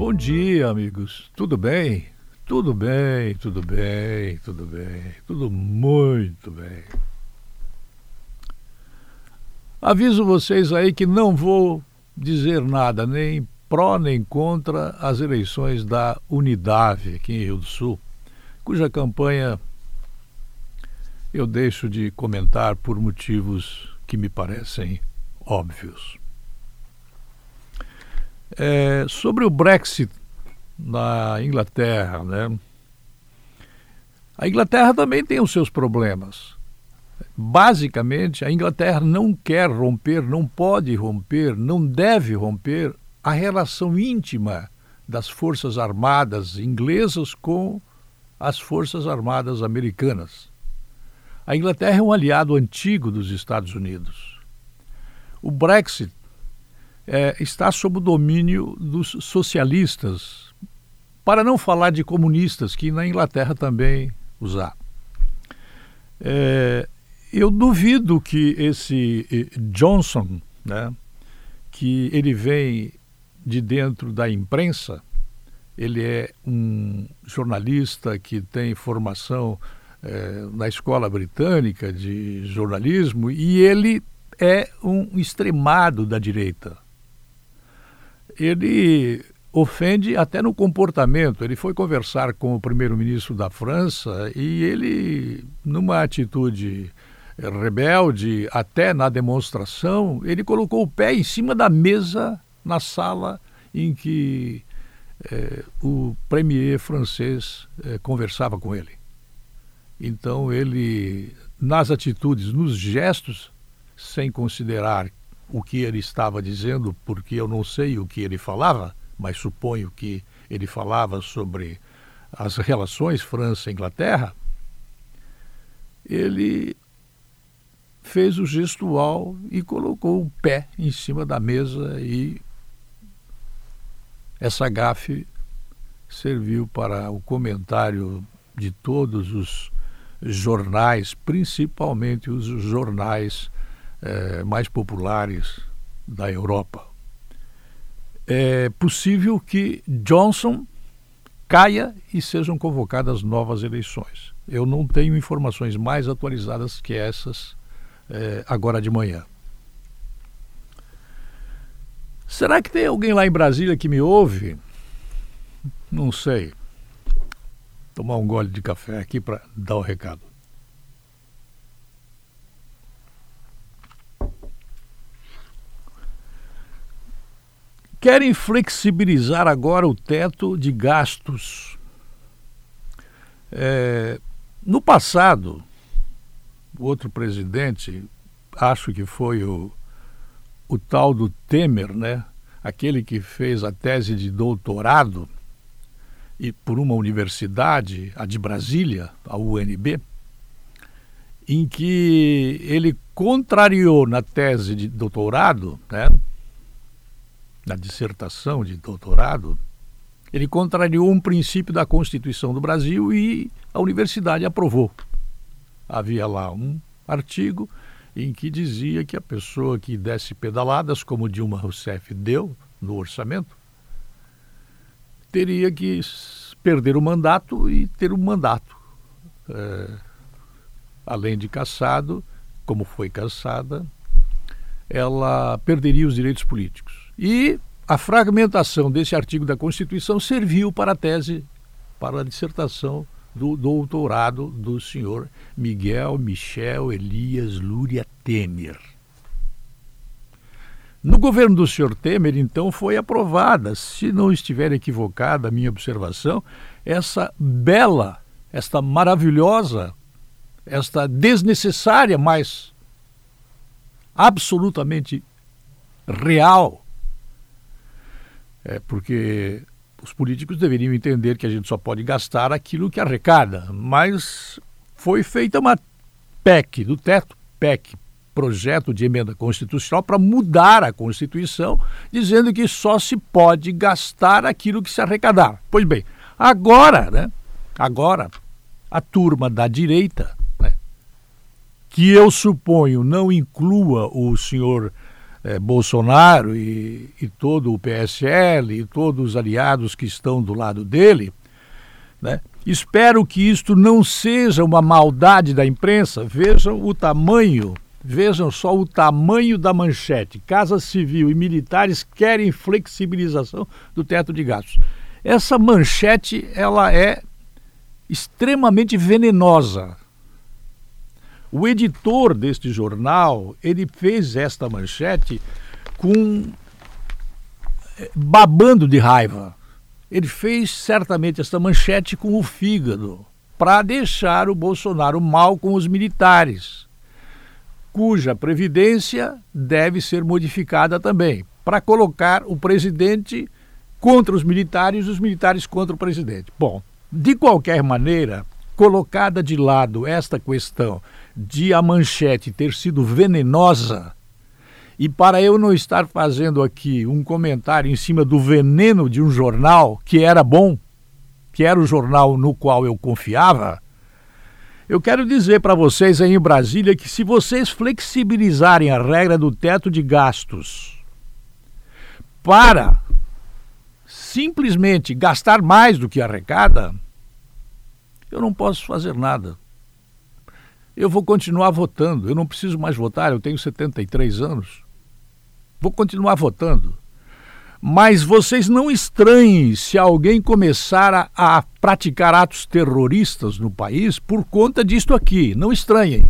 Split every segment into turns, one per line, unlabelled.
Bom dia, amigos. Tudo bem? Tudo bem, tudo bem, tudo bem, tudo muito bem. Aviso vocês aí que não vou dizer nada, nem pró nem contra as eleições da Unidade aqui em Rio do Sul, cuja campanha eu deixo de comentar por motivos que me parecem óbvios. É, sobre o Brexit na Inglaterra, né? A Inglaterra também tem os seus problemas. Basicamente, a Inglaterra não quer romper, não pode romper, não deve romper a relação íntima das Forças Armadas inglesas com as Forças Armadas americanas. A Inglaterra é um aliado antigo dos Estados Unidos. O Brexit é, está sob o domínio dos socialistas, para não falar de comunistas, que na Inglaterra também usar. É, eu duvido que esse Johnson, né, que ele vem de dentro da imprensa, ele é um jornalista que tem formação é, na escola britânica de jornalismo e ele é um extremado da direita ele ofende até no comportamento. Ele foi conversar com o primeiro-ministro da França e ele, numa atitude rebelde, até na demonstração, ele colocou o pé em cima da mesa na sala em que eh, o premier francês eh, conversava com ele. Então ele, nas atitudes, nos gestos, sem considerar o que ele estava dizendo, porque eu não sei o que ele falava, mas suponho que ele falava sobre as relações França-Inglaterra, ele fez o gestual e colocou o pé em cima da mesa e essa gafe serviu para o comentário de todos os jornais, principalmente os jornais é, mais populares da Europa. É possível que Johnson caia e sejam convocadas novas eleições. Eu não tenho informações mais atualizadas que essas é, agora de manhã. Será que tem alguém lá em Brasília que me ouve? Não sei. Tomar um gole de café aqui para dar o recado. Querem flexibilizar agora o teto de gastos. É, no passado, outro presidente, acho que foi o, o tal do Temer, né? aquele que fez a tese de doutorado e por uma universidade, a de Brasília, a UNB, em que ele contrariou na tese de doutorado, né, na dissertação de doutorado, ele contrariou um princípio da Constituição do Brasil e a universidade aprovou. Havia lá um artigo em que dizia que a pessoa que desse pedaladas, como Dilma Rousseff deu no orçamento, teria que perder o mandato e ter um mandato. É, além de caçado, como foi caçada, ela perderia os direitos políticos. E a fragmentação desse artigo da Constituição serviu para a tese, para a dissertação do doutorado do senhor Miguel Michel Elias Lúria Temer. No governo do senhor Temer, então, foi aprovada, se não estiver equivocada a minha observação, essa bela, esta maravilhosa, esta desnecessária, mas absolutamente real é, porque os políticos deveriam entender que a gente só pode gastar aquilo que arrecada, mas foi feita uma PEC do teto, PEC, projeto de emenda constitucional para mudar a Constituição, dizendo que só se pode gastar aquilo que se arrecadar. Pois bem, agora, né? Agora a turma da direita, né, que eu suponho não inclua o senhor é, Bolsonaro e, e, todo o PSL e todos os aliados que estão do lado dele. Né? Espero que isto não seja uma maldade da imprensa. Vejam o tamanho, vejam só o tamanho da manchete. Casa Civil e militares querem flexibilização do teto de gastos. Essa manchete ela é extremamente venenosa. O editor deste jornal, ele fez esta manchete com eh, babando de raiva. Ele fez certamente esta manchete com o fígado para deixar o Bolsonaro mal com os militares, cuja previdência deve ser modificada também, para colocar o presidente contra os militares e os militares contra o presidente. Bom, de qualquer maneira, colocada de lado esta questão de a manchete ter sido venenosa, e para eu não estar fazendo aqui um comentário em cima do veneno de um jornal que era bom, que era o jornal no qual eu confiava, eu quero dizer para vocês aí em Brasília que se vocês flexibilizarem a regra do teto de gastos para simplesmente gastar mais do que arrecada, eu não posso fazer nada. Eu vou continuar votando. Eu não preciso mais votar, eu tenho 73 anos. Vou continuar votando. Mas vocês não estranhem se alguém começar a, a, praticar atos terroristas no país por conta disto aqui. Não estranhem.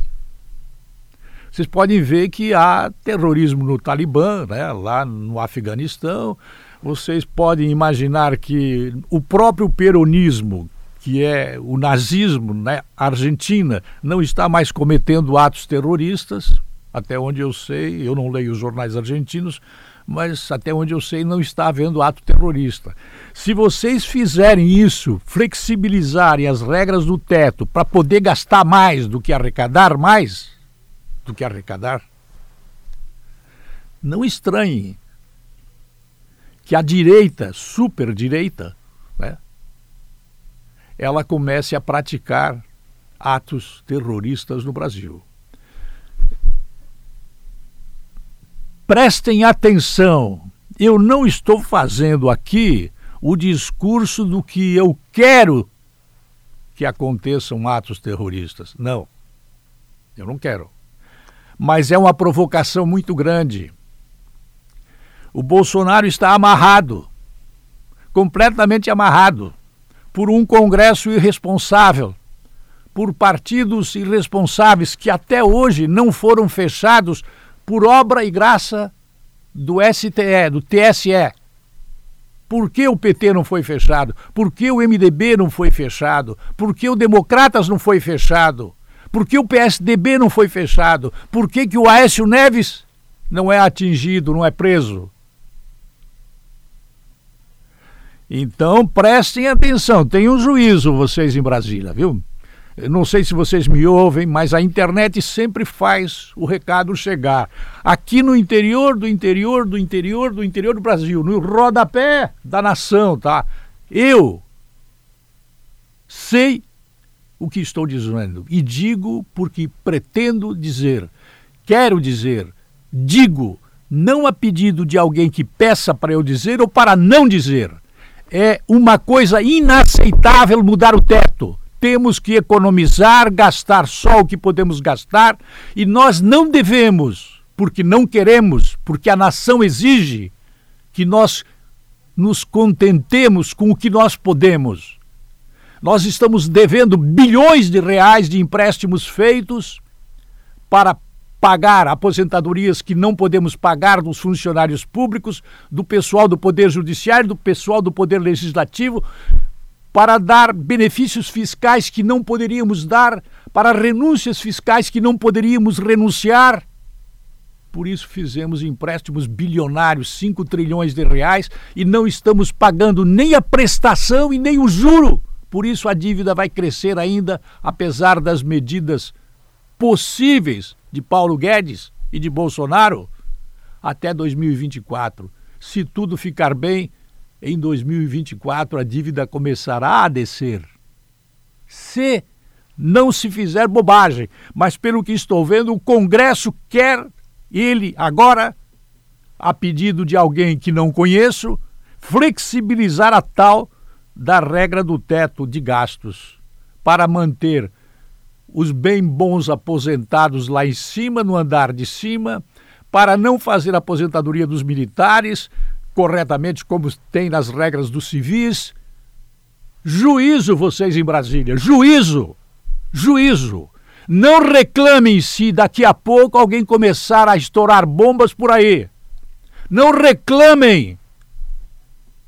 Vocês podem ver que há terrorismo no Talibã, né, lá no Afeganistão. Vocês podem imaginar que o próprio peronismo, que é o nazismo na né, Argentina, não está mais cometendo atos terroristas, até onde eu sei, eu não leio os jornais argentinos, mas até onde eu sei não está havendo ato terrorista. Se vocês fizerem isso, flexibilizarem as regras do teto para poder gastar mais do que arrecadar mais, do que arrecadar, não estranhem que a direita, super direita, ela comece a praticar atos terroristas no Brasil. Prestem atenção, eu não estou fazendo aqui o discurso do que eu quero que aconteçam atos terroristas. Não, eu não quero. Mas é uma provocação muito grande. O Bolsonaro está amarrado, completamente amarrado por um Congresso irresponsável, por partidos irresponsáveis que até hoje não foram fechados por obra e graça do STE, do TSE. Por que o PT não foi fechado? Por que o MDB não foi fechado? Por que o Democratas não foi fechado? Por que o PSDB não foi fechado? Por que, que o Aécio Neves não é atingido, não é preso? Então prestem atenção, tenham juízo vocês em Brasília, viu? Eu não sei se vocês me ouvem, mas a internet sempre faz o recado chegar. Aqui no interior do interior do interior do interior do Brasil, no rodapé da nação, tá? Eu sei o que estou dizendo e digo porque pretendo dizer, quero dizer, digo, não a pedido de alguém que peça para eu dizer ou para não dizer é uma coisa inaceitável mudar o teto. Temos que economizar, gastar só o que podemos gastar e nós não devemos, porque não queremos, porque a nação exige que nós nos contentemos com o que nós podemos. Nós estamos devendo bilhões de reais de empréstimos feitos para pagar aposentadorias que não podemos pagar dos funcionários públicos, do pessoal do Poder Judiciário, do pessoal do Poder Legislativo, para dar benefícios fiscais que não poderíamos dar, para renúncias fiscais que não poderíamos renunciar. Por isso fizemos empréstimos bilionários, 5 trilhões de reais, e não estamos pagando nem a prestação e nem o juro. Por isso a dívida vai crescer ainda, apesar das medidas possíveis de Paulo Guedes e de Bolsonaro até 2024. Se tudo ficar bem, em 2024 a dívida começará a descer. Se não se fizer bobagem, mas pelo que estou vendo, o Congresso quer ele agora a pedido de alguém que não conheço, flexibilizar a tal da regra do teto de gastos para manter os bem bons aposentados lá em cima, no andar de cima, para não fazer a aposentadoria dos militares corretamente, como tem nas regras dos civis. Juízo, vocês em Brasília, juízo! Juízo! Não reclamem se daqui a pouco alguém começar a estourar bombas por aí. Não reclamem!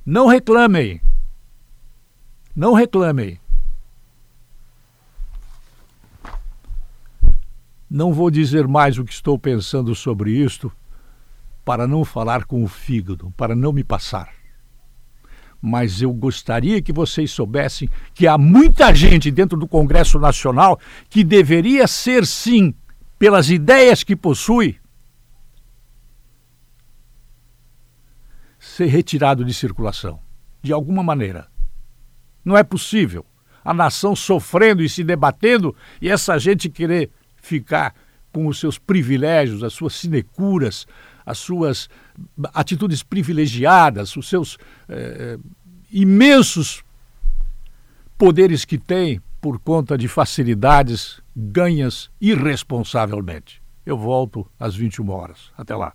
Não reclamem! Não reclamem! Não vou dizer mais o que estou pensando sobre isto, para não falar com o fígado, para não me passar. Mas eu gostaria que vocês soubessem que há muita gente dentro do Congresso Nacional que deveria ser, sim, pelas ideias que possui, ser retirado de circulação, de alguma maneira. Não é possível a nação sofrendo e se debatendo e essa gente querer ficar com os seus privilégios, as suas sinecuras, as suas atitudes privilegiadas, os seus eh, imensos poderes que tem por conta de facilidades ganhas irresponsavelmente. Eu volto às 21 horas. Até lá.